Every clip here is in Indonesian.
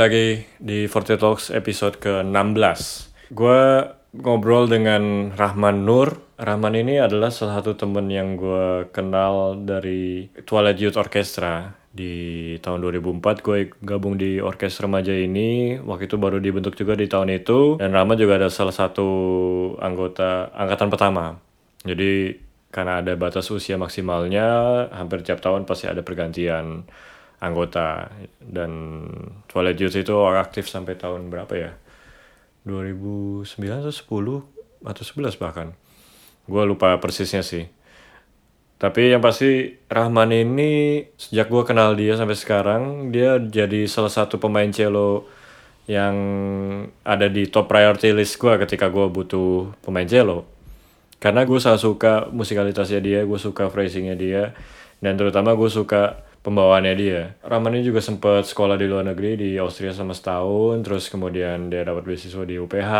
lagi di Forte Talks episode ke-16. Gue ngobrol dengan Rahman Nur. Rahman ini adalah salah satu temen yang gue kenal dari Twilight Youth Orchestra. Di tahun 2004 gue gabung di orkestra remaja ini. Waktu itu baru dibentuk juga di tahun itu. Dan Rahman juga ada salah satu anggota angkatan pertama. Jadi karena ada batas usia maksimalnya, hampir tiap tahun pasti ada pergantian anggota. Dan Twilight Youth itu aktif sampai tahun berapa ya? 2009 atau 10 atau 11 bahkan. Gue lupa persisnya sih. Tapi yang pasti Rahman ini sejak gue kenal dia sampai sekarang dia jadi salah satu pemain cello yang ada di top priority list gue ketika gue butuh pemain cello. Karena gue sangat suka musikalitasnya dia gue suka phrasingnya dia dan terutama gue suka pembawaannya dia. Rahman ini juga sempat sekolah di luar negeri di Austria sama setahun, terus kemudian dia dapat beasiswa di UPH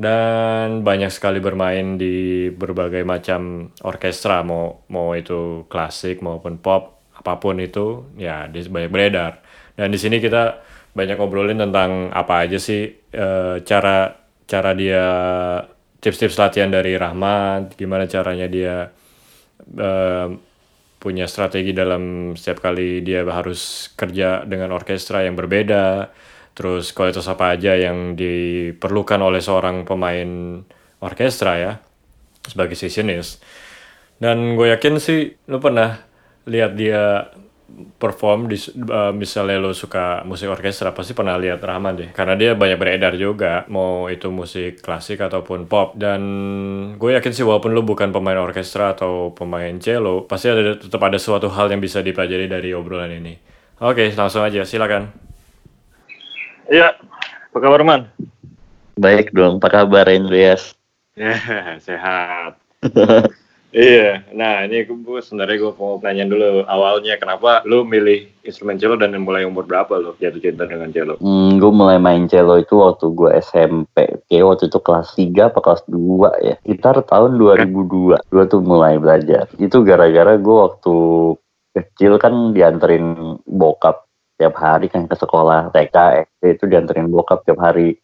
dan banyak sekali bermain di berbagai macam orkestra mau mau itu klasik maupun pop apa pun itu ya di banyak beredar dan di sini kita banyak ngobrolin tentang apa aja sih e, cara cara dia tips-tips latihan dari Rahman gimana caranya dia e, punya strategi dalam setiap kali dia harus kerja dengan orkestra yang berbeda. Terus kualitas apa aja yang diperlukan oleh seorang pemain orkestra ya sebagai sessionist. Dan gue yakin sih lo pernah lihat dia perform di uh, misalnya lo suka musik orkestra pasti pernah lihat Rahman deh. Karena dia banyak beredar juga mau itu musik klasik ataupun pop. Dan gue yakin sih walaupun lo bukan pemain orkestra atau pemain cello pasti ada tetap ada suatu hal yang bisa dipelajari dari obrolan ini. Oke langsung aja silakan. Iya apa kabar Man? Baik dong apa kabar Andreas? Ya sehat Iya, nah ini gue sebenarnya gue mau nanya dulu awalnya kenapa lu milih instrumen cello dan mulai umur berapa lo jatuh cinta dengan cello? Hmm, gue mulai main cello itu waktu gue SMP, kayak waktu itu kelas 3 apa kelas 2 ya, sekitar tahun 2002, gue tuh mulai belajar. Itu gara-gara gue waktu kecil kan dianterin bokap tiap hari kan ke sekolah TK, SD itu dianterin bokap tiap hari.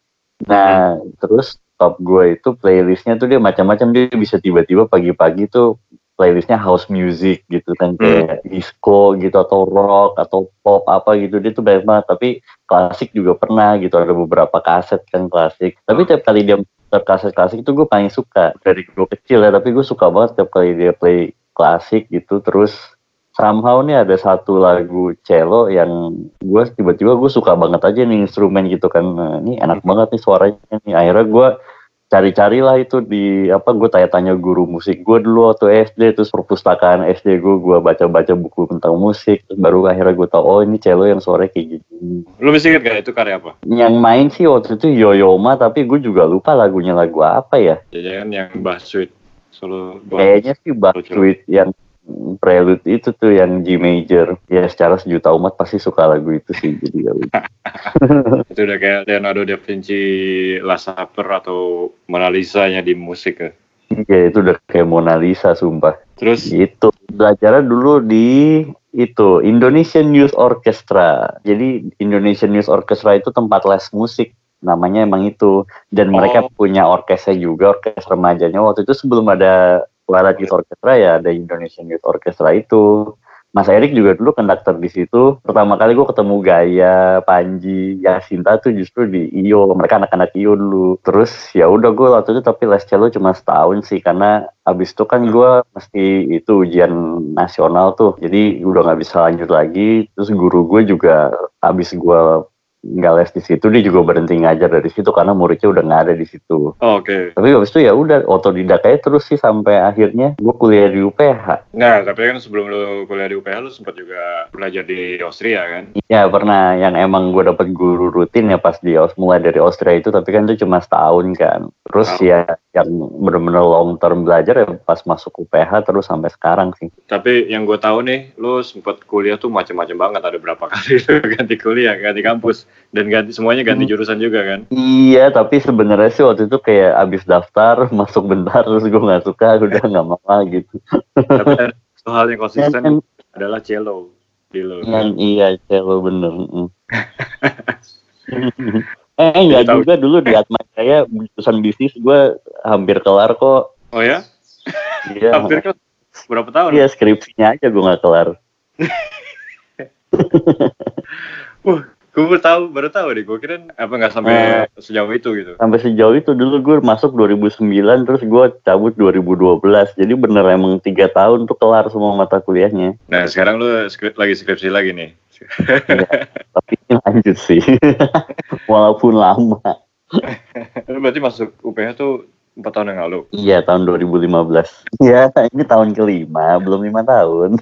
Nah, terus top gue itu playlistnya tuh dia macam-macam. Dia bisa tiba-tiba pagi-pagi tuh playlistnya house music gitu kan hmm. kayak disco gitu atau rock atau pop apa gitu. Dia tuh banyak banget. Tapi klasik juga pernah gitu. Ada beberapa kaset kan klasik. Tapi tiap kali dia putar kaset klasik itu gue paling suka. Dari gue kecil ya tapi gue suka banget tiap kali dia play klasik gitu. Terus somehow nih ada satu lagu cello yang gue tiba-tiba gue suka banget aja nih instrumen gitu kan. Nah, ini enak banget nih suaranya nih. Akhirnya gue cari-carilah itu di apa gue tanya-tanya guru musik gue dulu waktu SD terus perpustakaan SD gue gue baca-baca buku tentang musik. Terus baru akhirnya gue tau oh ini cello yang suaranya kayak gitu lu bisa inget gak itu karya apa? Yang main sih waktu itu Yoyoma tapi gue juga lupa lagunya lagu apa ya. Jangan yang Bass Suite solo kayaknya sih Bass Suite yang prelude itu tuh yang G major. Ya secara sejuta umat pasti suka lagu itu sih jadi ya itu udah kayak Leonardo da Vinci Last Supper atau Mona Lisa nya di musik ya? Iya itu udah kayak Mona Lisa sumpah. Terus? Itu belajarnya dulu di itu Indonesian Youth Orchestra. Jadi Indonesian Youth Orchestra itu tempat les musik. Namanya emang itu. Dan oh. mereka punya orkestra juga orkestra remajanya. Waktu itu sebelum ada Twilight Youth Orchestra ya ada Indonesian Youth Orchestra itu. Mas Erik juga dulu konduktor di situ. Pertama kali gue ketemu Gaya, Panji, Yasinta tuh justru di IO. Mereka anak-anak IO dulu. Terus ya udah gue waktu itu tapi les cello cuma setahun sih karena abis itu kan gue mesti itu ujian nasional tuh. Jadi udah nggak bisa lanjut lagi. Terus guru gue juga abis gue nggak les di situ dia juga berhenti ngajar dari situ karena muridnya udah nggak ada di situ. Oh, Oke. Okay. Tapi habis itu ya udah otodidak aja terus sih sampai akhirnya gue kuliah di UPH. Nah tapi kan sebelum lu kuliah di UPH lu sempat juga belajar di Austria kan? Iya pernah yang emang gue dapet guru rutin ya pas di mulai dari Austria itu tapi kan itu cuma setahun kan. Terus oh. ya yang bener-bener long term belajar ya pas masuk UPH terus sampai sekarang sih. Tapi yang gue tahu nih lu sempat kuliah tuh macam-macam banget ada berapa kali ganti kuliah ganti kampus dan ganti semuanya ganti hmm. jurusan juga kan iya tapi sebenarnya sih waktu itu kayak abis daftar masuk bentar terus gue nggak suka udah nggak mau gitu tapi hal yang konsisten adalah cello di lo. Yang iya cello bener. mm. eh enggak Tahu. juga dulu di Atma Jaya jurusan bisnis gue hampir kelar kok. Oh ya? Iya. Hampir kan berapa tahun? Iya skripsinya aja gue nggak kelar. Wah, gue baru tahu, baru tahu deh. Gue kira apa nggak sampai sejauh itu gitu. Sampai sejauh itu dulu gue masuk 2009 terus gue cabut 2012. Jadi bener emang tiga tahun tuh kelar semua mata kuliahnya. Nah, sekarang lu skri- lagi skripsi lagi nih. Tapi ini lanjut sih. Walaupun lama. Lu berarti masuk UPH tuh 4 tahun yang lalu. Iya tahun 2015. Iya ini tahun kelima belum lima tahun.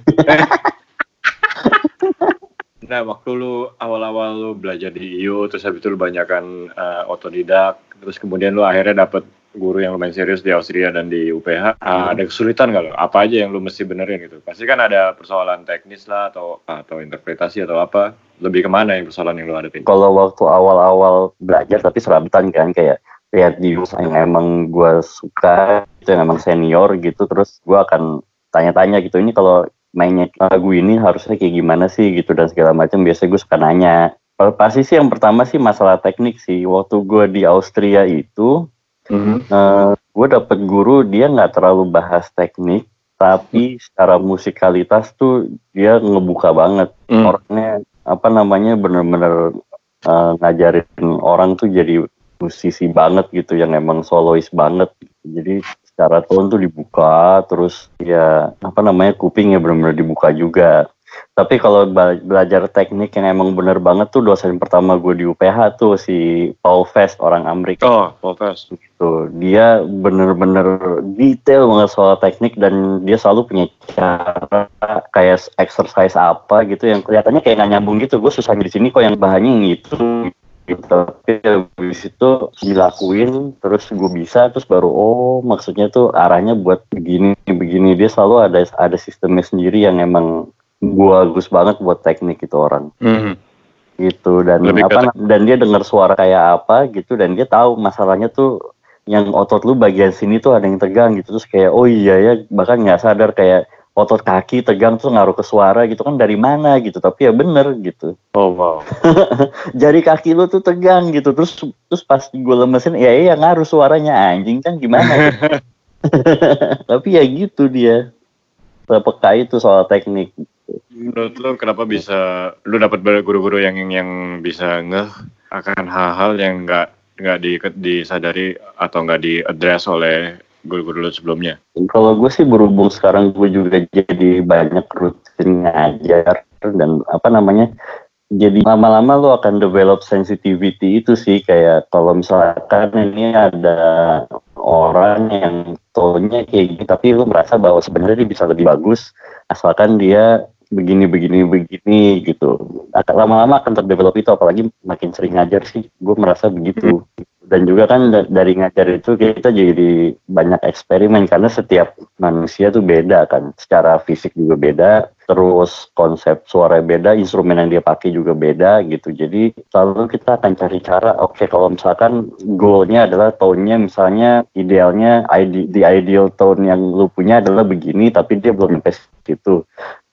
Nah, waktu lu awal-awal lu belajar di IU, terus habis itu lu banyakan eh, otodidak, terus kemudian lu akhirnya dapet guru yang lumayan serius di Austria dan di UPH, Ah, ada kesulitan nggak lo? Apa aja yang lu mesti benerin gitu? Pasti kan ada persoalan teknis lah, atau atau interpretasi atau apa. Lebih ke mana yang persoalan yang lu hadapin? Kalau waktu awal-awal belajar tapi serabatan kan kayak lihat di yang emang gue suka itu yang emang senior gitu terus gue akan tanya-tanya gitu ini kalau mainnya lagu ini harusnya kayak gimana sih gitu dan segala macam. Biasanya gue suka nanya. Kalau pasti sih yang pertama sih masalah teknik sih. Waktu gue di Austria itu eh gue dapet guru dia nggak terlalu bahas teknik tapi secara musikalitas tuh dia ngebuka banget. Hmm. orangnya apa namanya bener-bener eh, ngajarin orang tuh jadi musisi banget gitu yang emang solois banget gitu. jadi secara tone tuh dibuka terus ya apa namanya kupingnya bener-bener dibuka juga tapi kalau belajar teknik yang emang bener banget tuh dosen pertama gue di UPH tuh si Paul Fest orang Amerika Oh, Polfest. gitu. Dia bener-bener detail banget soal teknik dan dia selalu punya cara kayak exercise apa gitu yang kelihatannya kayak nggak nyambung gitu. Gue susah di sini kok yang bahannya yang itu. Gitu. Tapi habis itu dilakuin terus gue bisa terus baru oh maksudnya tuh arahnya buat begini begini dia selalu ada ada sistemnya sendiri yang emang bagus banget buat teknik itu orang Hmm. gitu dan Lebih apa dan dia dengar suara kayak apa gitu dan dia tahu masalahnya tuh yang otot lu bagian sini tuh ada yang tegang gitu terus kayak oh iya ya bahkan nggak sadar kayak otot kaki tegang tuh ngaruh ke suara gitu kan dari mana gitu tapi ya bener gitu Oh, wow. jari kaki lu tuh tegang gitu terus terus pas gue lemesin ya iya ngaruh suaranya anjing kan gimana gitu. tapi ya gitu dia peka itu soal teknik Menurut lu kenapa bisa lu dapat guru-guru yang yang, yang bisa ngeh akan hal-hal yang nggak nggak di, disadari atau nggak diadres oleh guru-guru lu sebelumnya? Kalau gue sih berhubung sekarang gue juga jadi banyak rutin ngajar dan apa namanya jadi lama-lama lo akan develop sensitivity itu sih kayak kalau misalkan ini ada orang yang tone-nya kayak gini tapi lo merasa bahwa sebenarnya dia bisa lebih bagus asalkan dia begini begini begini gitu. Akan lama-lama akan terdevelop itu apalagi makin sering ngajar sih. Gue merasa begitu. Dan juga kan da- dari ngajar itu kita jadi banyak eksperimen karena setiap manusia tuh beda kan. Secara fisik juga beda terus konsep suara beda instrumen yang dia pakai juga beda gitu. Jadi selalu kita akan cari cara oke kalau misalkan goalnya adalah tone-nya misalnya idealnya ide, the ideal tone yang lu punya adalah begini tapi dia belum sampai situ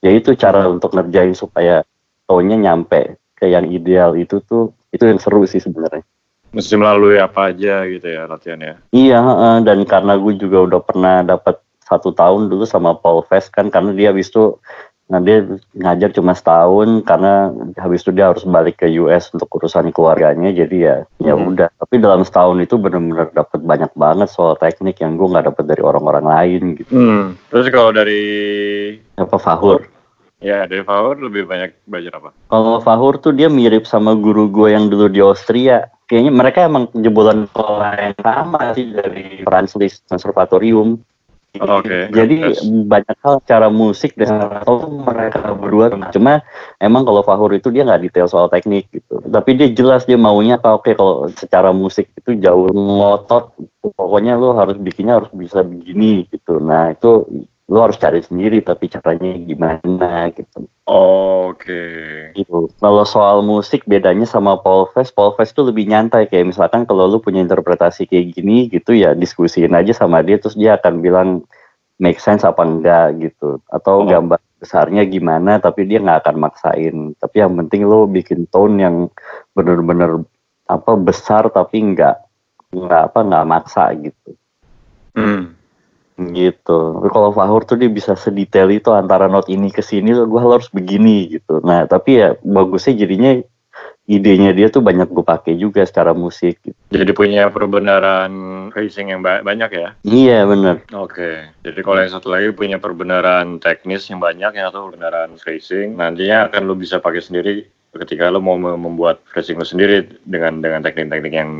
ya itu cara untuk ngerjain supaya tone-nya nyampe ke yang ideal itu tuh itu yang seru sih sebenarnya Mesti melalui apa aja gitu ya latihannya. Iya, dan karena gue juga udah pernah dapat satu tahun dulu sama Paul Fest kan, karena dia habis itu, nah dia ngajar cuma setahun karena habis itu dia harus balik ke US untuk urusan keluarganya, jadi ya ya Hmm. udah. Tapi dalam setahun itu bener-bener dapat banyak banget soal teknik yang gue nggak dapat dari orang-orang lain gitu. Hmm. Terus kalau dari Apa Fahur? Ya dari Fahur lebih banyak belajar apa? Kalau Fahur tuh dia mirip sama guru gue yang dulu di Austria. Kayaknya mereka emang jebolan sekolah yang sama sih dari Francis Conservatorium. Oke. Jadi Terus? banyak hal cara musik dan atau mereka berdua cuma emang kalau Fahur itu dia nggak detail soal teknik gitu. Tapi dia jelas dia maunya apa oke kalau secara musik itu jauh ngotot pokoknya lo harus bikinnya harus bisa begini gitu. Nah itu lo harus cari sendiri tapi caranya gimana gitu. Oke. gitu. Kalau soal musik bedanya sama Paul Fest, Paul Fest tuh lebih nyantai kayak misalkan kalau lu punya interpretasi kayak gini gitu ya diskusiin aja sama dia terus dia akan bilang make sense apa enggak gitu atau Oh. gambar besarnya gimana tapi dia nggak akan maksain tapi yang penting lo bikin tone yang bener-bener apa besar tapi nggak nggak apa nggak maksa gitu Hmm. Gitu tapi kalau Fahur tuh dia bisa sedetail itu antara not ini ke sini gue harus begini gitu nah tapi ya bagusnya jadinya idenya dia tuh banyak gue pakai juga secara musik gitu. Jadi punya perbenaran phrasing yang ba- banyak ya. iya bener Oke. Jadi kalau yang satu lagi punya perbenaran teknis yang banyak yang satu perbenaran phrasing. Nantinya akan lu bisa pakai sendiri ketika lu mau mem- membuat phrasing lu sendiri dengan dengan teknik-teknik yang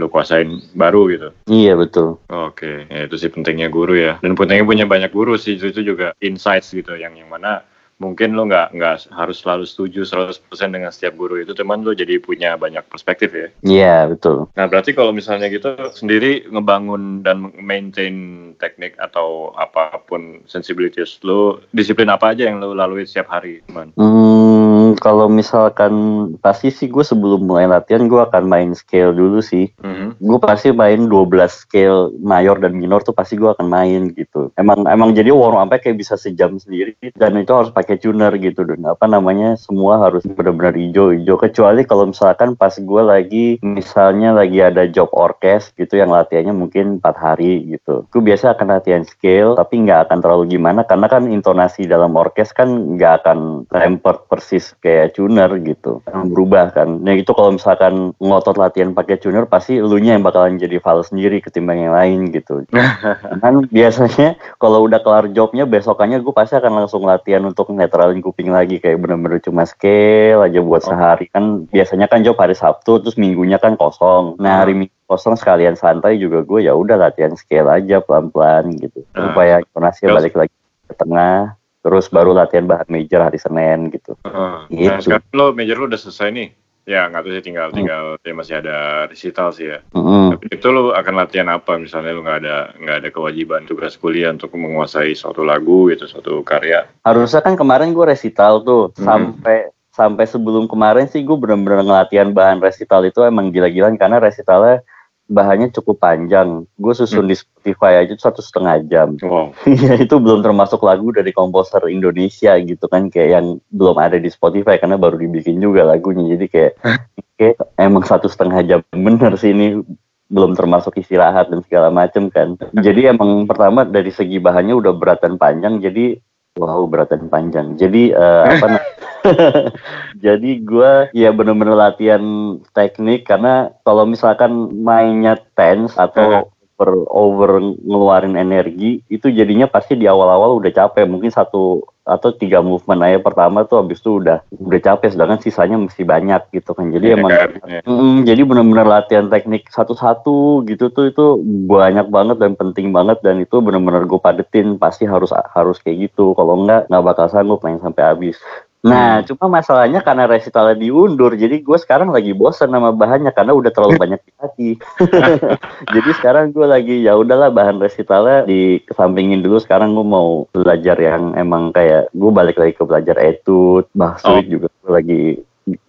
lu kuasain baru gitu. iya betul Oke, ya itu sih pentingnya guru ya. Dan pentingnya punya banyak guru sih itu, juga insights gitu yang yang mana mungkin lo nggak nggak harus selalu setuju 100% dengan setiap guru itu, teman lo jadi punya banyak perspektif ya. iya betul Nah berarti kalau misalnya gitu sendiri ngebangun dan maintain teknik atau apa pun sensibilities lo, disiplin apa aja yang lo lalui setiap hari, teman? Hmm, kalau misalkan pasti sih gue sebelum mulai latihan gue akan main scale dulu sih. Mhm. Gue pasti main 12 scale mayor dan minor tuh pasti gue akan main gitu. Emang emang jadi warm up kayak bisa sejam sendiri dan itu harus pakai tuner gitu dan apa namanya semua harus benar-benar hijau-hijau kecuali kalau misalkan pas gue lagi misalnya lagi ada job orkes gitu yang latihannya mungkin empat hari gitu. Gue biasa akan latihan scale tapi nggak akan terlalu gimana karena kan intonasi dalam orkes kan nggak akan tempered persis kayak tuner gitu. Akan berubah kan. Nah itu kalau misalkan ngotot latihan pakai tuner pasti elunya yang bakalan jadi fals sendiri ketimbang yang lain gitu. Kan biasanya kalau udah kelar jobnya besokannya gue pasti akan langsung latihan untuk netralin kuping lagi. Kayak bener-bener cuma scale aja buat sehari. Kan biasanya kan job hari Sabtu terus minggunya kan kosong. Nah hari minggu kosong sekalian santai juga gue ya udah latihan scale aja pelan-pelan gitu. Ah. supaya intonasinya Terus- balik lagi ke tengah terus baru latihan bahan major hari Senin gitu Heeh. Nah Gitu. sekarang lo major lo udah selesai nih. Ya nggak tahu sih tinggal tinggal ya masih ada recital sih ya. Mm-mm. Tapi itu lo akan latihan apa misalnya lo nggak ada nggak ada kewajiban tugas kuliah untuk menguasai suatu lagu gitu suatu karya. harusnya kan kemarin gue resital tuh Hmm. sampai sampai sebelum kemarin sih gue bener-bener ngelatihan bahan resital itu emang gila-gilaan karena resitalnya bahannya cukup panjang. Gue susun di Spotify aja satu setengah jam. Wow. Iya itu belum termasuk lagu dari komposer Indonesia gitu kan kayak yang belum ada di Spotify karena baru dibikin juga lagunya. Jadi kayak kayak emang satu setengah jam. Bener sih ini belum termasuk istirahat dan segala macem kan. Jadi emang pertama dari segi bahannya udah berat dan panjang jadi wow berat dan panjang. Jadi eh, apa jadi gue ya bener-bener latihan teknik karena kalau misalkan mainnya tense atau over, over ngeluarin energi itu jadinya pasti di awal-awal udah capek mungkin satu atau tiga movement aja pertama tuh habis itu udah udah capek sedangkan sisanya masih banyak gitu kan jadi Iya, emang kan? Mm, jadi benar-benar latihan teknik satu-satu gitu tuh itu banyak banget dan penting banget dan itu benar-benar gue padetin pasti harus harus kayak gitu kalau enggak nggak bakal sanggup main sampai habis. Nah, cuma masalahnya karena resitalnya diundur, jadi gue sekarang lagi bosan sama bahannya karena udah terlalu banyak dilatih. jadi sekarang gue lagi ya udahlah bahan resitalnya dikesampingin dulu. Sekarang gue mau belajar yang emang kayak gue balik lagi ke belajar etude, bahasa Oh. juga gue lagi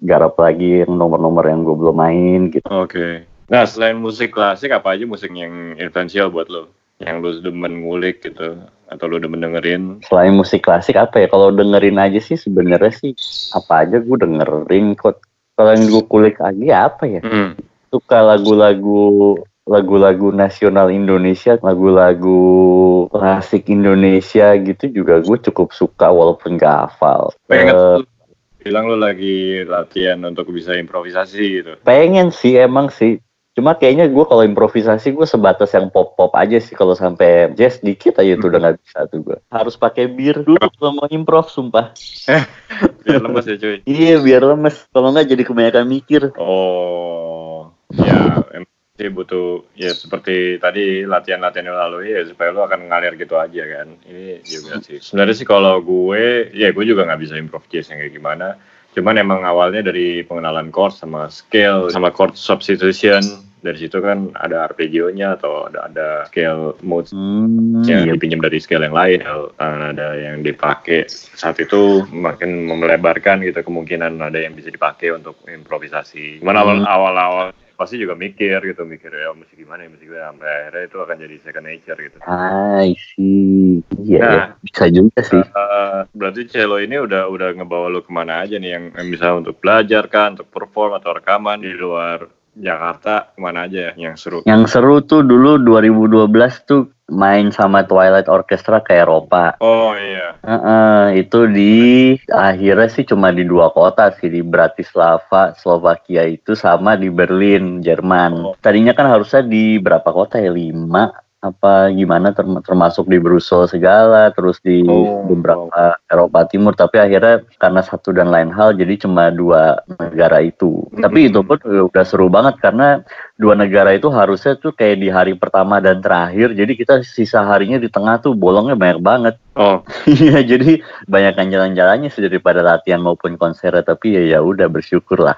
garap lagi yang nomor-nomor yang gue belum main gitu. Oke. Nah selain musik klasik apa aja musik yang influential buat lo? Yang lo demen ngulik gitu atau lo demen dengerin? Selain musik klasik apa ya? Kalau dengerin aja sih sebenarnya sih apa aja gue dengerin kok. Kalau yang gue kulik lagi apa ya? Hmm. Suka lagu-lagu lagu-lagu nasional Indonesia, lagu-lagu klasik Indonesia gitu juga gue cukup suka walaupun gak hafal. Pengen lu bilang lo lagi latihan untuk bisa improvisasi gitu. pengen sih emang sih. Cuma kayaknya gue kalau improvisasi gue sebatas yang pop-pop aja sih kalau sampai jazz dikit aja tuh udah nggak bisa tuh gue. Harus pakai bir dulu kalau mau improv sumpah. Biar lemes ya cuy. Iya biar lemes. Kalau nggak jadi kebanyakan mikir. Oh, ya sih butuh ya seperti tadi latihan-latihan yang lalu ya supaya lo akan ngalir gitu aja kan. Ini juga sih. Sebenarnya sih kalau gue, ya gue juga nggak bisa improv jazz yang kayak gimana. Cuman emang awalnya dari pengenalan chord sama scale sama chord substitution. Dari situ kan ada arpeggio-nya atau ada ada scale modes Hmm, yang iya. dipinjam dari scale yang lain ada yang dipakai saat itu makin melebarkan gitu kemungkinan ada yang bisa dipakai untuk improvisasi cuman awal awal awal pasti juga mikir gitu mikir ya mesti gimana ya mesti gimana sampai akhirnya itu akan jadi second nature gitu I see. Iya, Nah. ya. bisa juga sih. Eh, berarti cello ini udah udah ngebawa lu ke mana aja nih yang, yang bisa untuk belajar kan, untuk perform atau rekaman di luar Jakarta ke mana aja ya yang seru? Yang seru tuh dulu 2012 tuh main sama Twilight Orchestra ke Eropa. Oh iya. Heeh, itu di akhirnya sih cuma di dua kota sih di Bratislava, Slovakia itu sama di Berlin, Jerman. Oh. Tadinya kan harusnya di berapa kota ya? Lima apa gimana term- termasuk di Brussels segala terus di Oh, beberapa Eropa Timur. Tapi akhirnya karena satu dan lain hal jadi cuma dua negara itu. Tapi Mhm. itu pun udah seru banget karena dua negara itu harusnya tuh kayak di hari pertama dan terakhir. Jadi kita sisa harinya di tengah tuh bolongnya banyak banget. Oh, Iya, jadi banyak jalan-jalannya sih daripada latihan maupun konser, tapi ya ya udah bersyukur lah.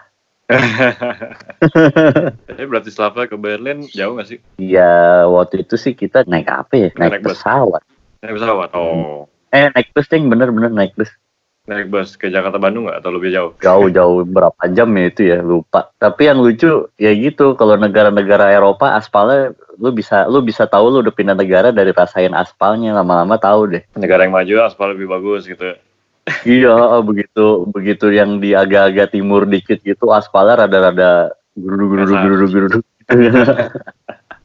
Jadi Bratislava ke Berlin jauh gak sih? Ya waktu itu sih kita naik apa ya? Naik, Naik bus. pesawat. Naik pesawat? Oh, Eh naik bus deh, bener-bener naik bus. naik bus ke Jakarta Bandung nggak atau lebih jauh? Jauh-jauh berapa jam ya itu ya lupa. Tapi yang lucu ya gitu, kalau negara-negara Eropa aspalnya lu bisa lu bisa tahu lu udah pindah negara dari rasain aspalnya lama-lama tahu deh. Negara yang maju aspal lebih bagus gitu. Iya, begitu begitu yang di agak-agak timur dikit gitu aspalnya rada-rada guruduk-guruduk-guruduk-guruduk.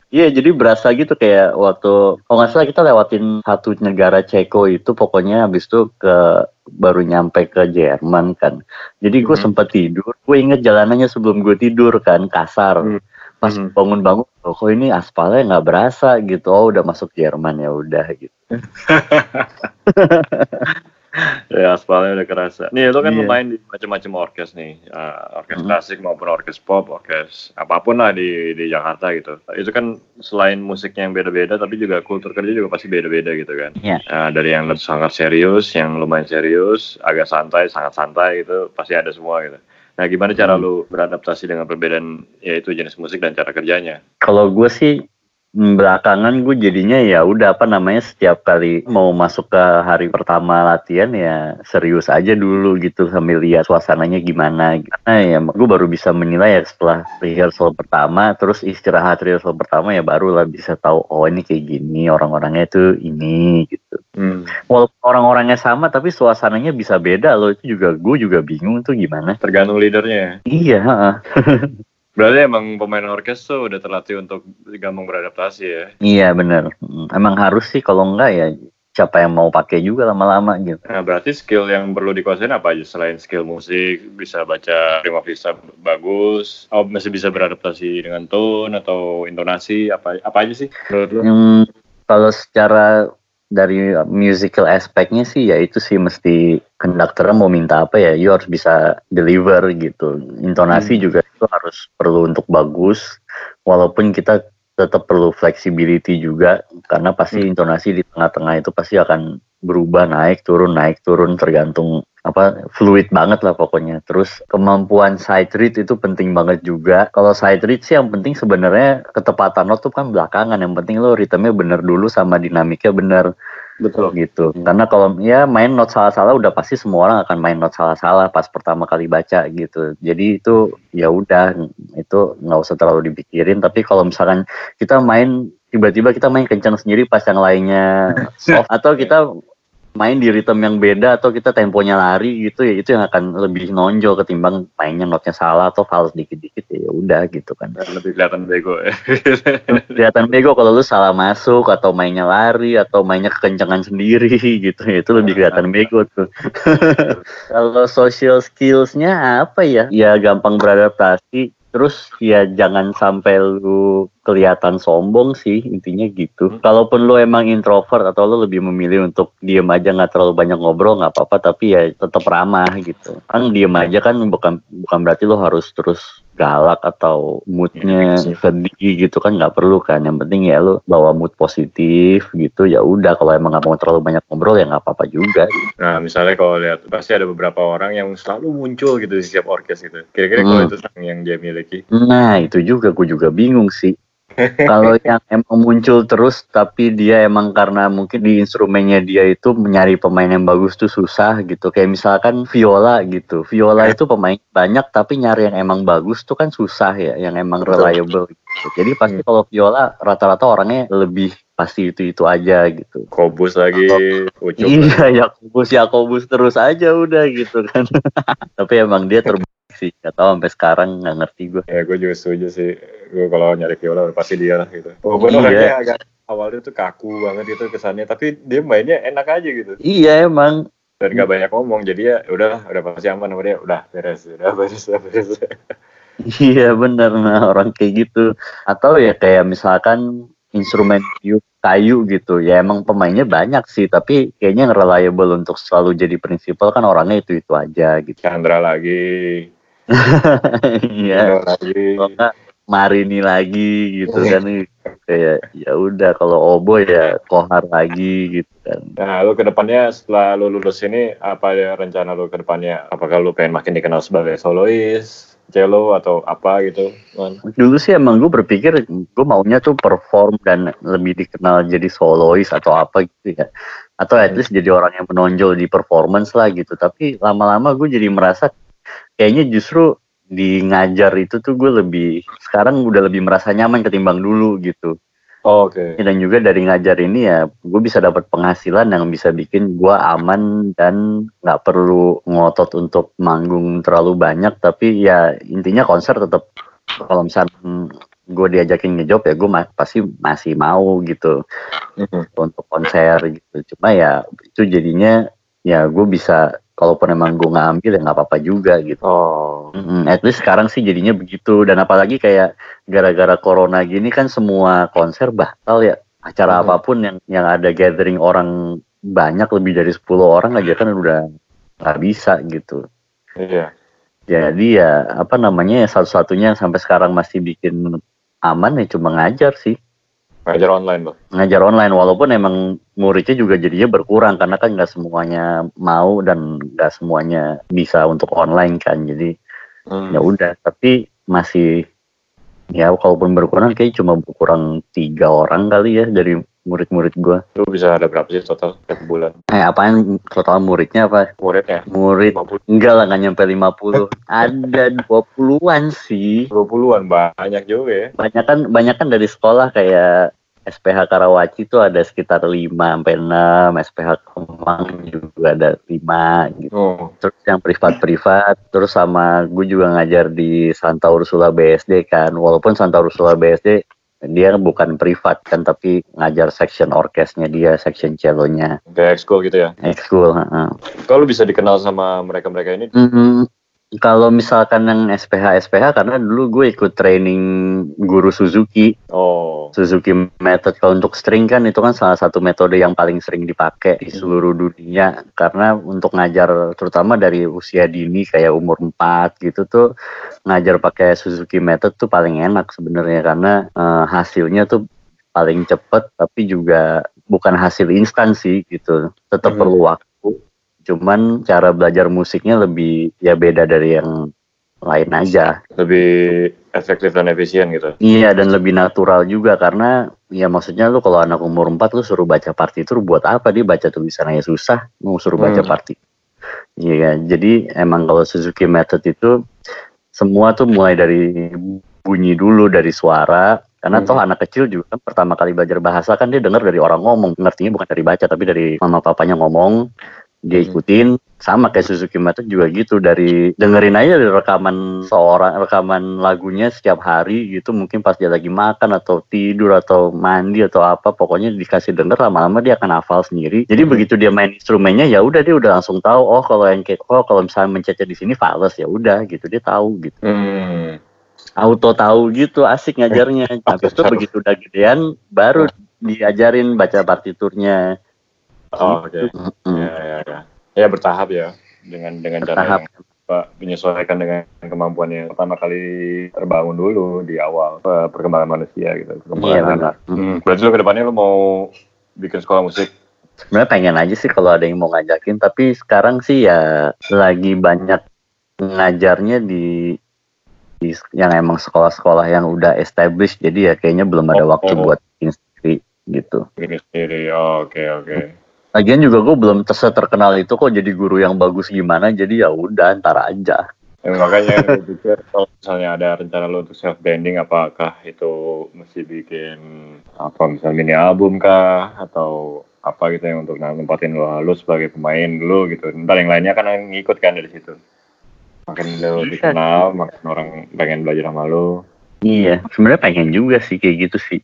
Iya, jadi berasa gitu kayak waktu kalau nggak salah kita lewatin satu negara Ceko itu pokoknya habis itu ke baru nyampe ke Jerman kan. Jadi gue Mhm. sempat tidur, gue inget jalanannya sebelum gue tidur kan kasar. Hmm. Pas Mhm. bangun-bangun, oh, kok ini aspalnya nggak berasa gitu. Oh udah masuk Jerman ya udah gitu. Ya aspalnya udah kerasa. Nih lo kan Iya. main di macam-macam orkes nih, uh, orkes Hmm. klasik maupun orkes pop, orkes apa pun lah di di Jakarta gitu. Itu kan selain musiknya yang beda-beda, tapi juga kultur kerja juga pasti beda-beda gitu kan. Iya. Nah, dari yang lebih sangat serius, yang lumayan serius, agak santai, sangat santai gitu, pasti ada semua gitu. Nah, gimana cara Hmm. lu beradaptasi dengan perbedaan yaitu jenis musik dan cara kerjanya? Kalau gue sih mm, belakangan gue jadinya ya udah apa namanya setiap kali mau masuk ke hari pertama latihan ya serius aja dulu gitu sambil lihat suasananya gimana. Karena ya gue baru bisa menilai ya setelah rehearsal pertama terus istirahat rehearsal pertama ya baru lah bisa tahu oh ini kayak gini orang-orangnya itu ini gitu. Hmm. Walaupun orang-orangnya sama tapi suasananya bisa beda loh itu juga gue juga bingung tuh gimana. Tergantung leadernya. ya. Iya, heeh. Berarti emang pemain orkes tuh udah terlatih untuk gampang beradaptasi ya. iya bener. Emang harus sih kalau enggak ya siapa yang mau pakai juga lama-lama gitu. Nah, berarti skill yang perlu dikuasain apa aja selain skill musik, bisa baca prima vista bagus, oh masih bisa beradaptasi dengan tone atau intonasi apa apa aja sih menurut lu? Hmm, kalau secara dari musical aspeknya sih ya itu sih mesti konduktornya mau minta apa ya, you harus bisa deliver gitu. Intonasi Hmm. juga itu harus perlu untuk bagus, walaupun kita tetap perlu flexibility juga karena pasti Hmm. intonasi di tengah-tengah itu pasti akan berubah naik turun naik turun tergantung apa fluid banget lah pokoknya. Terus kemampuan side read itu penting banget juga. Kalau side read sih yang penting sebenarnya ketepatan not tuh kan belakangan. Yang penting lo ritmenya bener dulu sama dinamiknya bener. Betul. gitu. Hmm. karena kalau ya main not salah-salah udah pasti semua orang akan main not salah-salah pas pertama kali baca gitu. Jadi itu ya udah itu nggak usah terlalu dipikirin. Tapi kalau misalkan kita main tiba-tiba kita main kencang sendiri pas yang lainnya soft atau kita main di ritme yang beda atau kita temponya lari gitu ya itu yang akan lebih nonjol ketimbang mainnya notnya salah atau fals dikit-dikit ya udah gitu kan. Lebih kelihatan bego ya. kelihatan bego kalau lu salah masuk atau mainnya lari atau mainnya kekencangan sendiri gitu ya itu lebih kelihatan bego tuh. Kalau social skillsnya apa ya? Ya gampang beradaptasi terus ya jangan sampai lu kelihatan sombong sih intinya gitu. Kalaupun lu emang introvert atau lu lebih memilih untuk diem aja nggak terlalu banyak ngobrol nggak apa-apa tapi ya tetap ramah gitu. Kan diem aja kan bukan bukan berarti lu harus terus galak atau moodnya Iya, sedih gitu kan nggak perlu kan. Yang penting ya lu bawa mood positif gitu ya udah. Kalau emang nggak mau terlalu banyak ngobrol ya nggak apa-apa juga. Nah, misalnya kalau lihat pasti ada beberapa orang yang selalu muncul gitu di setiap orkes gitu. Kira-kira kalau Hmm. itu yang dia miliki. nah itu juga gue juga bingung sih kalau yang emang muncul terus tapi dia emang karena mungkin di instrumennya dia itu mencari pemain yang bagus tuh susah gitu kayak misalkan viola gitu viola itu pemain banyak tapi nyari yang emang bagus tuh kan susah ya yang emang reliable gitu. jadi pasti Hmm. kalau viola rata-rata orangnya lebih pasti itu itu aja gitu Kobus lagi, ucup. iya Yakobus Yakobus terus aja udah gitu kan tapi emang dia terbaik sih gak tahu sampai sekarang nggak ngerti gue Ya gue juga setuju sih. Gue kalau nyari viola pasti dia lah gitu. Walaupun Iya. orangnya agak awalnya tuh kaku banget gitu kesannya, tapi dia mainnya enak aja gitu. iya emang Dan gak banyak ngomong, jadi ya udahlah, udah pasti aman sama dia. Udah beres, udah beres, udah beres. Iya bener nah orang kayak gitu atau ya kayak misalkan instrumen tiup kayu gitu ya emang pemainnya banyak sih tapi kayaknya yang reliable untuk selalu jadi prinsipal kan orangnya itu itu aja gitu Chandra lagi, iya Chandra lagi. Marini lagi gitu kan kayak ya udah kalau Obo ya Kohar lagi gitu kan Nah, lu ke depannya setelah lu lulus ini, apa ya rencana lu ke depannya? Apakah lu pengen makin dikenal sebagai solois, cello, atau apa gitu? Man? dulu sih emang gue berpikir gue maunya tuh perform dan lebih dikenal jadi solois atau apa gitu ya atau at least jadi orang yang menonjol di performance lah gitu tapi lama-lama gue jadi merasa kayaknya justru di ngajar itu tuh gue lebih sekarang udah lebih merasa nyaman ketimbang dulu gitu Oh, Oke. dan juga dari ngajar ini ya gue bisa dapat penghasilan yang bisa bikin gue aman dan nggak perlu ngotot untuk manggung terlalu banyak tapi ya intinya konser tetap kalau misalnya gue diajakin ngejob ya gue ma- pasti masih mau gitu Mhm. untuk konser gitu cuma ya itu jadinya ya gue bisa kalaupun emang gue nggak ambil ya nggak apa-apa juga gitu Oh, Mm, at least sekarang sih jadinya begitu dan apalagi kayak gara-gara corona gini kan semua konser batal ya acara Mhm. apa pun yang yang ada gathering orang banyak lebih dari 10 orang aja kan udah nggak bisa gitu iya. jadi ya apa namanya ya satu-satunya yang sampai sekarang masih bikin aman ya cuma ngajar sih Ngajar online loh. ngajar online walaupun emang muridnya juga jadinya berkurang karena kan nggak semuanya mau dan nggak semuanya bisa untuk online kan. Jadi Hmm. ya udah. Tapi masih ya kalaupun berkurang kayak cuma berkurang tiga orang kali ya dari murid-murid gua. Lu bisa ada berapa sih total tiap bulan? eh apaan? Total muridnya apa? Muridnya? murid. 50 enggak lah nggak nyampe 50 ada 20-an sih. 20-an banyak juga ya. banyak kan banyak kan dari sekolah kayak SPH Karawaci itu ada sekitar 5 sampai 6 SPH Kemang juga ada 5 gitu. Oh, terus yang privat-privat terus sama gue juga ngajar di Santa Ursula BSD kan. Walaupun Santa Ursula BSD dia bukan privat kan tapi ngajar section orkesnya dia section cellonya. Kayak ekskul gitu ya. ekskul heeh. Kalau lu bisa dikenal sama mereka-mereka ini, Hmm, kalau misalkan yang SPH SPH karena dulu gue ikut training guru Suzuki. Oh, Suzuki method kalau untuk string kan itu kan salah satu metode yang paling sering dipakai di seluruh dunia. Karena untuk ngajar terutama dari usia dini kayak umur 4 gitu tuh ngajar pakai Suzuki method tuh paling enak sebenarnya. Karena eh, hasilnya tuh paling cepet tapi juga bukan hasil instan sih gitu. Tetap Mhm. perlu waktu cuman cara belajar musiknya lebih ya beda dari yang lain aja lebih efektif dan efisien gitu. Iya dan lebih natural juga karena ya maksudnya lu kalau anak umur 4 lu suruh baca partitur buat apa dia baca tulisannya susah mau suruh baca Hmm. partitur. Iya jadi emang kalau Suzuki method itu semua tuh mulai dari bunyi dulu dari suara karena Hmm. toh anak kecil juga kan pertama kali belajar bahasa kan dia dengar dari orang ngomong ngertinya bukan dari baca tapi dari mama papanya ngomong dia ikutin. Sama kayak Suzuki Method juga gitu. Dari dengerin aja dari rekaman seorang rekaman lagunya setiap hari gitu. Mungkin pas dia lagi makan atau tidur atau mandi atau apa pokoknya dikasih denger lama-lama dia akan hafal sendiri. Jadi Hmm. begitu dia main instrumennya ya udah dia udah langsung tahu oh kalau yang kayak oh kalau misalnya mencet di sini fales ya udah gitu. Dia tahu gitu. Hmm. auto tahu gitu asik ngajarnya. Habis itu begitu udah gedean baru diajarin baca partiturnya Oh, oke. Gitu. Mm-mm. Ya, ya, ya. Ya bertahap ya dengan dengan Bertahap. cara yang Pak menyesuaikan dengan kemampuannya pertama kali terbangun dulu di awal perkembangan manusia gitu perkembangan Iya, benar. Hmm, berarti lu ke depannya lu mau bikin sekolah musik? sebenarnya pengen aja sih kalau ada yang mau ngajakin tapi sekarang sih ya lagi banyak ngajarnya di di yang emang sekolah-sekolah yang udah established jadi ya kayaknya belum ada Oh, waktu oh. buat bikin sendiri gitu Bikin sendiri. Oh, Oke oke. Lagian juga gue belum ter- terkenal itu kok jadi guru yang bagus gimana jadi ya udah ntar aja Ya, makanya gue pikir kalau misalnya ada rencana lo untuk self branding apakah itu mesti bikin apa misalnya mini album kah atau apa gitu yang untuk nempatin lo lo sebagai pemain lo gitu. Ntar yang lainnya kan yang ngikut kan dari situ. Makin lo dikenal, makin orang pengen belajar sama lo. Iya, sebenarnya pengen juga sih kayak gitu sih.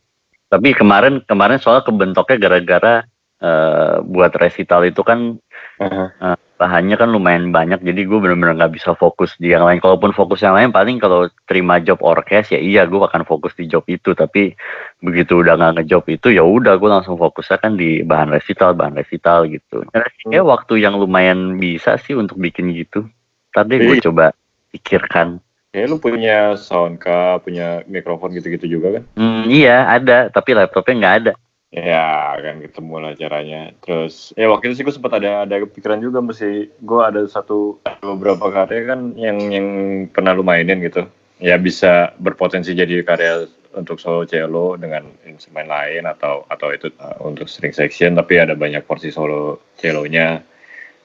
Tapi kemarin kemarin soal kebentuknya gara-gara eh, buat resital itu kan eh, bahannya kan lumayan banyak, jadi gue bener-bener nggak bisa fokus di yang lain. Kalaupun fokus yang lain, paling kalau terima job orkes ya iya gue akan fokus di job itu. Tapi begitu udah nggak ngejob itu ya udah gue langsung fokusnya kan di bahan resital, bahan resital gitu. Kayak waktu yang lumayan bisa sih untuk bikin gitu. Tadi gue Iya. coba pikirkan. Ya lu punya sound kah, punya mikrofon gitu-gitu juga kan? Hmm, iya ada, tapi laptopnya nggak ada. Ya kan ketemu lah caranya. Terus ya waktu itu sih gue sempat ada ada kepikiran juga mesti gue ada satu beberapa karya kan yang yang pernah lu mainin gitu. Ya bisa berpotensi jadi karya untuk solo cello dengan instrumen lain atau atau itu uh, untuk string section tapi ada banyak porsi solo cellonya.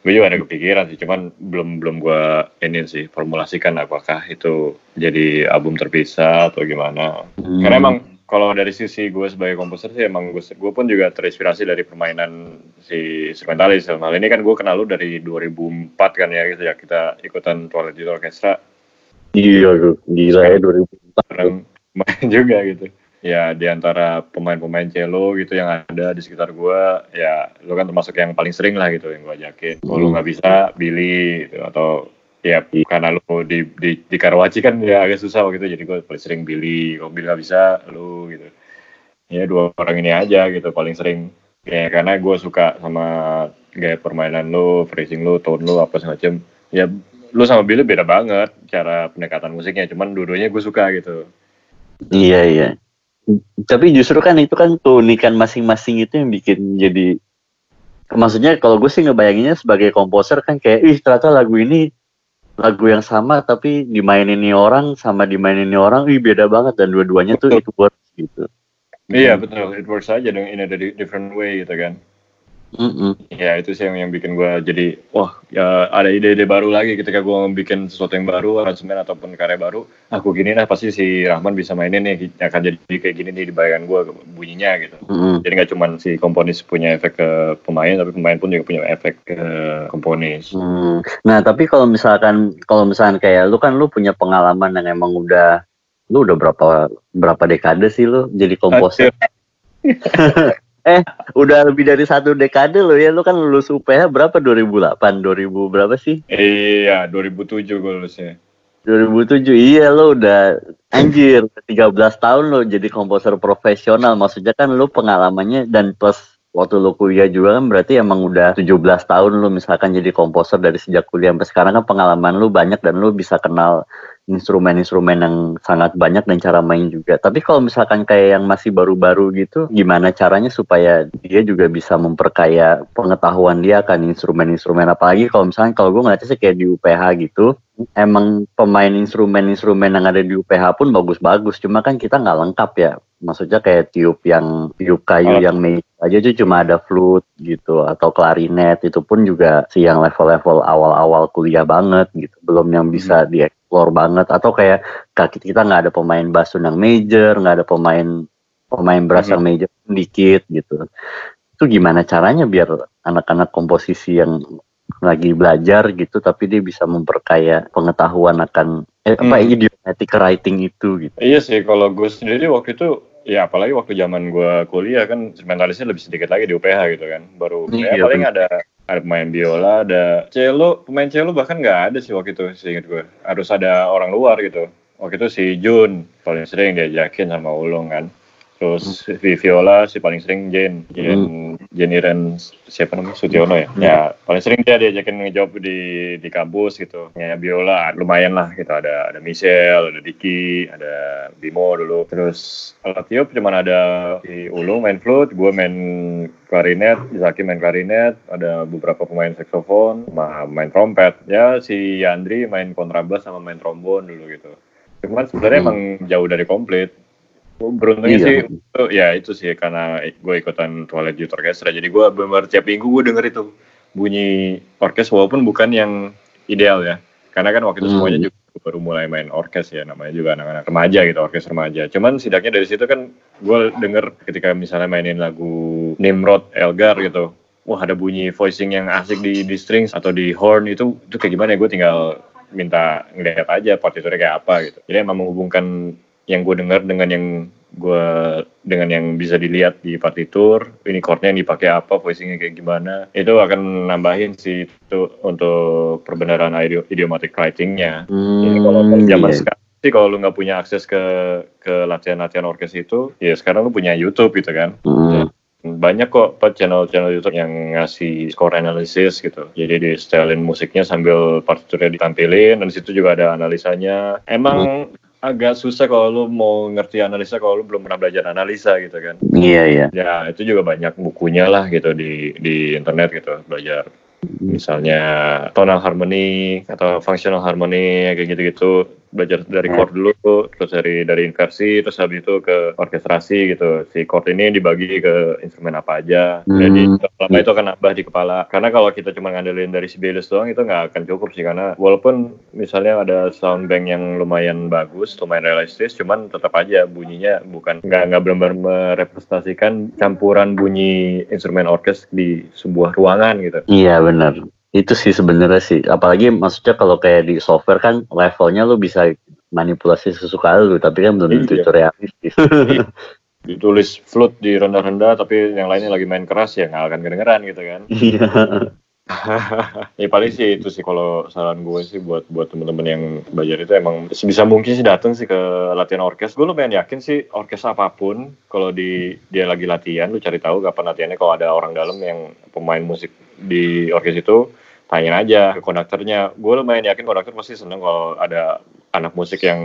Gue juga ada kepikiran sih, cuman belum belum gue ini sih formulasikan apakah itu jadi album terpisah atau gimana. Hmm. Karena emang kalau dari sisi gue sebagai komposer sih emang gue, gue pun juga terinspirasi dari permainan si instrumentalis. Dalam hal ini kan gue kenal lu dari 2004 kan ya gitu ya kita ikutan Twilight Youth Orchestra Iya, gila ya 2004. bareng main juga gitu. Ya di antara pemain-pemain cello gitu yang ada di sekitar gue ya lu kan termasuk yang paling sering lah gitu yang gue ajakin. Kalau lu nggak bisa Billy gitu, atau ya karena lu di, di di Karawaci kan ya agak susah gitu jadi gue paling sering Billy. Kalau Billy nggak bisa lu gitu. ya dua orang ini aja gitu paling sering ya karena gue suka sama gaya permainan lo, phrasing lo, tone lo apa semacam ya lu sama Billy beda banget cara pendekatan musiknya cuman dua-duanya gue suka gitu Iya, iya. Tapi justru kan itu kan keunikan masing-masing itu yang bikin jadi maksudnya kalau gue sih ngebayanginnya sebagai komposer kan kayak ih ternyata lagu ini lagu yang sama tapi dimainin nih orang sama dimainin nih orang ih beda banget. Dan dua-duanya tuh itu works gitu. iya betul. It works aja dong in a di- different way gitu kan Mm-mm. ya itu sih yang yang bikin gue jadi wah ya ada ide-ide baru lagi ketika gue bikin sesuatu yang baru aransemen ataupun karya baru aku gini lah pasti si Rahman bisa mainin nih akan jadi kayak gini nih di bayangan gue bunyinya gitu Mm-mm. jadi nggak cuma si komponis punya efek ke pemain tapi pemain pun juga punya efek ke komponis Hmm. Nah tapi kalau misalkan kalau misalkan kayak lu kan lu punya pengalaman yang emang udah lu udah berapa berapa dekade sih lu jadi komposer? eh udah lebih dari satu dekade lo ya. Lu kan lulus UPH berapa? 2008 2000 berapa sih? Iya 2007 gue lulusnya 2007 iya lo udah anjir 13 tahun lo jadi komposer profesional. Maksudnya kan lu pengalamannya dan plus waktu lu kuliah juga kan berarti emang udah 17 tahun lu misalkan jadi komposer dari sejak kuliah sampai sekarang kan pengalaman lu banyak dan lu bisa kenal instrumen-instrumen yang sangat banyak dan cara main juga. Tapi kalau misalkan kayak yang masih baru-baru gitu, gimana caranya supaya dia juga bisa memperkaya pengetahuan dia akan instrumen-instrumen apalagi kalau misalkan kalau gue ngeliatnya sih kayak di UPH gitu, emang pemain instrumen-instrumen yang ada di UPH pun bagus-bagus, cuma kan kita nggak lengkap ya. Maksudnya kayak tiup yang tiup kayu Alat. yang major aja tuh cuma ada flute gitu atau klarinet itu pun juga si yang level-level awal-awal kuliah banget gitu, belum yang bisa dieksplor banget atau kayak kaki kita nggak ada pemain bass yang major, nggak ada pemain pemain brass yang major dikit gitu. Itu gimana caranya biar anak-anak komposisi yang lagi belajar gitu tapi dia bisa memperkaya pengetahuan akan eh, apa Hmm. idiomatic writing itu gitu. iya sih kalau gue sendiri waktu itu ya apalagi waktu zaman gue kuliah kan instrumentalisnya lebih sedikit lagi di UPH gitu kan baru ya Iya, paling ada ada pemain biola ada cello pemain cello bahkan nggak ada sih waktu itu seingat gue harus ada orang luar gitu. Waktu itu si Jun paling sering diajakin sama Ulung kan terus di viola si paling sering Jen Jen Jen Iren siapa namanya? Sutiono ya? Ya paling sering dia diajakin ngejob di di kampus gitu. Ya biola lumayan lah gitu. Ada ada Michelle ada Diki ada Bimo dulu. Terus alat tiup cuman ada si Ulung main flute gue main klarinet Zaki main klarinet ada beberapa pemain saksofon main trompet. Ya si Yandri main kontrabas sama main trombon dulu gitu. Cuman sebenarnya Hmm. emang jauh dari komplit beruntungnya Iya. sih itu ya itu sih karena gue ikutan Twilight Youth Orchestra jadi gue benar tiap minggu gue denger itu bunyi orkes walaupun bukan yang ideal ya Karena kan waktu itu Hmm. semuanya juga baru mulai main orkes ya, namanya juga anak-anak remaja gitu, orkes remaja. Cuman setidaknya dari situ kan gue denger ketika misalnya mainin lagu Nimrod, Elgar gitu, wah ada bunyi voicing yang asik di, di strings atau di horn itu itu kayak gimana ya, gue tinggal minta ngeliat aja partiturnya kayak apa gitu. Jadi emang menghubungkan yang gue denger dengan yang gue dengan yang bisa dilihat di partitur ini chordnya yang dipakai apa voicingnya kayak gimana itu akan nambahin sih itu untuk perbenaran idio- idiomatic writingnya jadi kalau Hmm, zaman iya. sekarang sih kalau lu nggak punya akses ke ke latihan-latihan orkes itu ya sekarang lu punya YouTube gitu kan Hmm. banyak kok channel-channel YouTube yang ngasih score analysis gitu. Jadi di setelin musiknya sambil partiturnya ditampilin dan di situ juga ada analisanya. Emang agak susah kalau lu mau ngerti analisa kalau lu belum pernah belajar analisa gitu kan. Iya, iya. Ya itu juga banyak bukunya lah gitu di di internet gitu belajar misalnya tonal harmony atau functional harmony kayak gitu-gitu belajar dari Hmm. chord dulu terus dari dari inversi terus habis itu ke orkestrasi gitu si chord ini dibagi ke instrumen apa aja jadi Hmm. lama itu akan nambah di kepala karena kalau kita cuma ngandelin dari Sibelius doang itu nggak akan cukup sih karena walaupun misalnya ada sound bank yang lumayan bagus lumayan realistis cuman tetap aja bunyinya bukan nggak nggak benar-benar merepresentasikan campuran bunyi instrumen orkes di sebuah ruangan gitu Iya benar. Itu sih sebenarnya sih. Apalagi maksudnya kalau kayak di software kan levelnya lu bisa manipulasi sesuka lu, tapi kan belum tentu Iya. itu realistis. ditulis flute di rendah-rendah tapi yang lainnya lagi main keras ya nggak akan kedengeran gitu kan Iya. ya paling sih itu sih kalau saran gue sih buat buat temen-temen yang belajar itu emang sebisa mungkin sih datang sih ke latihan orkes gue lumayan yakin sih orkes apa pun kalau di dia lagi latihan lu cari tahu kapan latihannya kalau ada orang dalam yang pemain musik di orkes itu tanyain aja ke konduktornya. Gue lumayan yakin konduktor pasti seneng kalau ada anak musik yang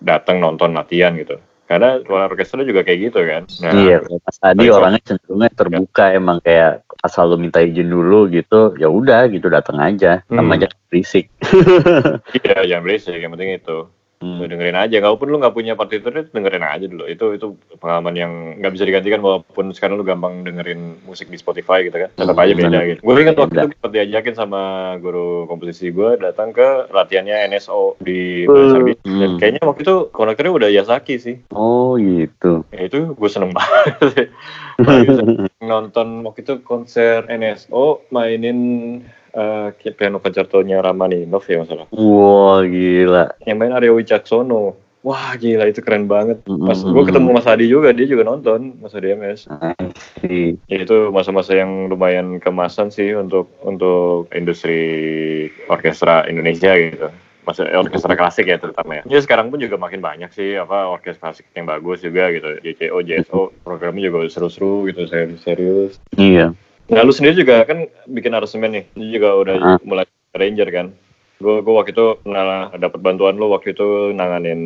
datang nonton latihan gitu. Karena keluar orkestra juga kayak gitu kan. Nah, Iya, kalau Mas Adi Baik, orangnya cenderungnya terbuka emang kayak asal lu minta izin dulu gitu, ya udah gitu datang aja, sama Hmm. aja berisik. iya jangan berisik yang penting itu Hmm. Lu dengerin aja, walaupun lu nggak punya partitur itu dengerin aja dulu. Itu itu pengalaman yang nggak bisa digantikan walaupun sekarang lu gampang dengerin musik di Spotify gitu kan. Tetap Hmm, aja beda gitu. Gue ingat waktu itu sempat diajakin sama guru komposisi gue datang ke latihannya NSO di. Dan Hmm. kayaknya waktu itu konduktornya udah Yasaki sih. Oh gitu. Ya, itu gue seneng banget. Apalagi nonton waktu itu konser NSO mainin eh piano concerto-nya Ramaninov ya masalah. Wah gila. Yang main Aryo Wicaksono. Wah gila itu keren banget. Pas gue ketemu Mas Adi juga, dia juga nonton Mas Adi MS. Ya, itu masa-masa yang lumayan kemasan sih untuk untuk industri orkestra Indonesia gitu. Masa orkestra klasik ya terutama ya. Ya sekarang pun juga makin banyak sih apa orkestra klasik yang bagus juga gitu. JCO, JSO programnya juga seru-seru gitu, serius. Iya. Nah lu sendiri juga kan bikin aransemen nih, lu juga udah Ah. mulai ranger kan? Gue gue waktu itu pernah dapat bantuan lu waktu itu nanganin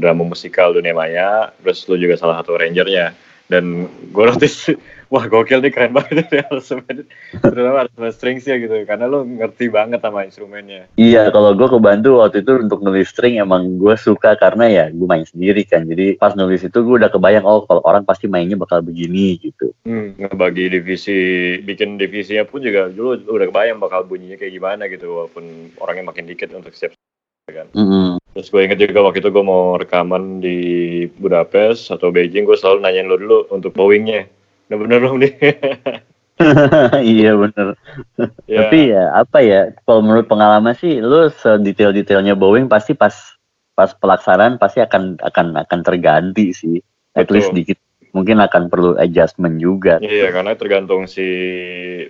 drama musikal Dunia Maya, terus lu juga salah satu rangernya. Dan gue notice, wah gokil nih keren banget nih aransemen. Terutama aransemen strings ya gitu, karena lu ngerti banget sama instrumennya. Iya, kalau gue kebantu waktu itu untuk nulis string emang gue suka karena ya gue main sendiri kan. Jadi pas nulis itu gue udah kebayang oh kalau orang pasti mainnya bakal begini gitu. Hmm, ngebagi divisi, bikin divisinya pun juga dulu udah kebayang bakal bunyinya kayak gimana gitu, walaupun orangnya makin dikit untuk siap Mm-mm. Terus gue inget juga waktu itu gue mau rekaman di Budapest atau Beijing, gue selalu nanyain lo dulu untuk bowingnya. Udah bener belum nih? iya bener. Ya, Tapi ya apa ya? Kalau menurut pengalaman sih, lu sedetail-detailnya Boeing pasti pas pas pelaksanaan pasti akan akan akan terganti sih. At Betul. least dikit. Mungkin akan perlu adjustment juga. Iya, karena tergantung si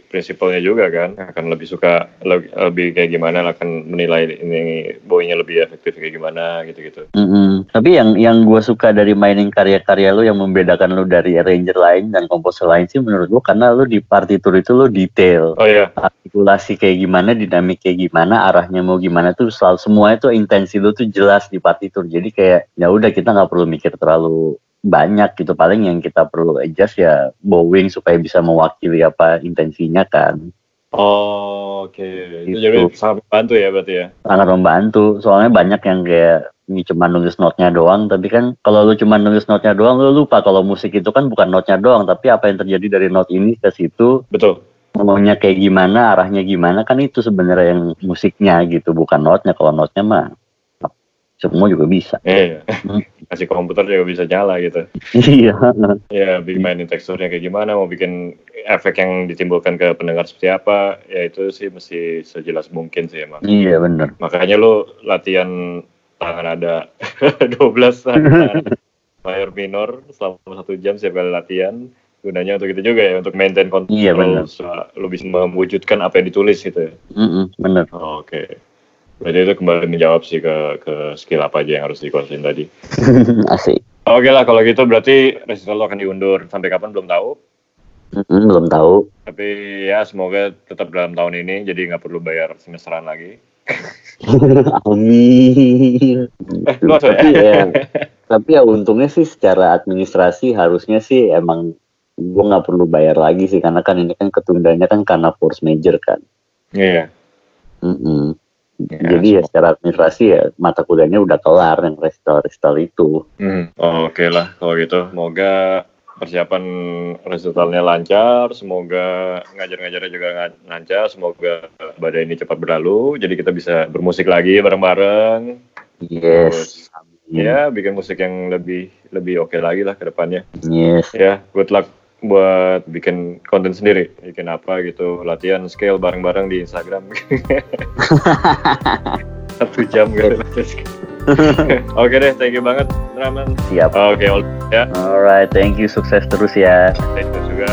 prinsipalnya juga kan. Akan lebih suka, lebih, lebih kayak gimana, akan menilai ini bowingnya lebih efektif kayak gimana gitu-gitu. Mm-mm. Tapi yang yang gue suka dari mining karya-karya lu yang membedakan lu dari arranger lain dan komposer lain sih menurut gue karena lu di partitur itu lu detail. Oh iya, artikulasi kayak gimana, dinamik kayak gimana, arahnya mau gimana tuh selalu semua itu intensi lu tuh jelas di partitur. Jadi kayak ya udah kita nggak perlu mikir terlalu banyak gitu. Paling yang kita perlu adjust ya bowing supaya bisa mewakili apa intensinya kan. oh, oke. Itu Gitu. jadi sangat membantu ya berarti ya. Sangat membantu. Soalnya banyak yang kayak ini cuma nulis notnya doang, tapi kan kalau lu cuma nulis notnya doang, lu lupa kalau musik itu kan bukan notnya doang, tapi apa yang terjadi dari not ini ke situ Betul. maunya kayak gimana, arahnya gimana kan itu sebenarnya yang musiknya gitu, bukan notnya. Kalau notnya mah semua juga bisa. Iya, iya. kasih komputer juga bisa nyala gitu. Iya. Ya, bikin mainin teksturnya kayak gimana, mau bikin efek yang ditimbulkan ke pendengar seperti apa, ya itu sih mesti sejelas mungkin sih emang. Iya bener. Makanya lu latihan tangan ada 12 tangan mayor minor selama satu jam setiap kali latihan. Gunanya untuk itu juga ya, untuk maintain kontrol. Iya, bener. Lu bisa mewujudkan apa yang ditulis gitu ya. Mm-mm, bener. Oh, Oke. Berarti itu kembali menjawab sih ke, ke skill apa aja yang harus dikuasain tadi. Asik. Oke lah kalau gitu berarti resital lo akan diundur sampai kapan belum tahu. Mm-mm, belum tahu. Tapi ya semoga tetap dalam tahun ini jadi nggak perlu bayar semesteran lagi. Amin. Eh, lu tapi ya? ya, tapi ya untungnya sih secara administrasi harusnya sih emang gue nggak perlu bayar lagi sih karena kan ini kan ketundanya kan karena force major kan. Iya. Mm-mm. Ya, Jadi ya secara administrasi ya mata kuliahnya udah kelar yang resital-resital itu. Hmm, Oke lah kalau gitu. Semoga persiapan resitalnya lancar, semoga ngajar-ngajarnya juga lancar, semoga badai ini cepat berlalu, jadi kita bisa bermusik lagi bareng-bareng. Yes. Amin. Ya, bikin musik yang lebih lebih oke lagi lah ke depannya. Yes. Ya, good luck buat bikin konten sendiri, bikin apa gitu, latihan scale bareng-bareng di Instagram. Satu jam gitu. Oke deh, thank you banget, Raman. Siap. Oke, all- ya, Alright, thank you. Sukses terus ya. thank you juga.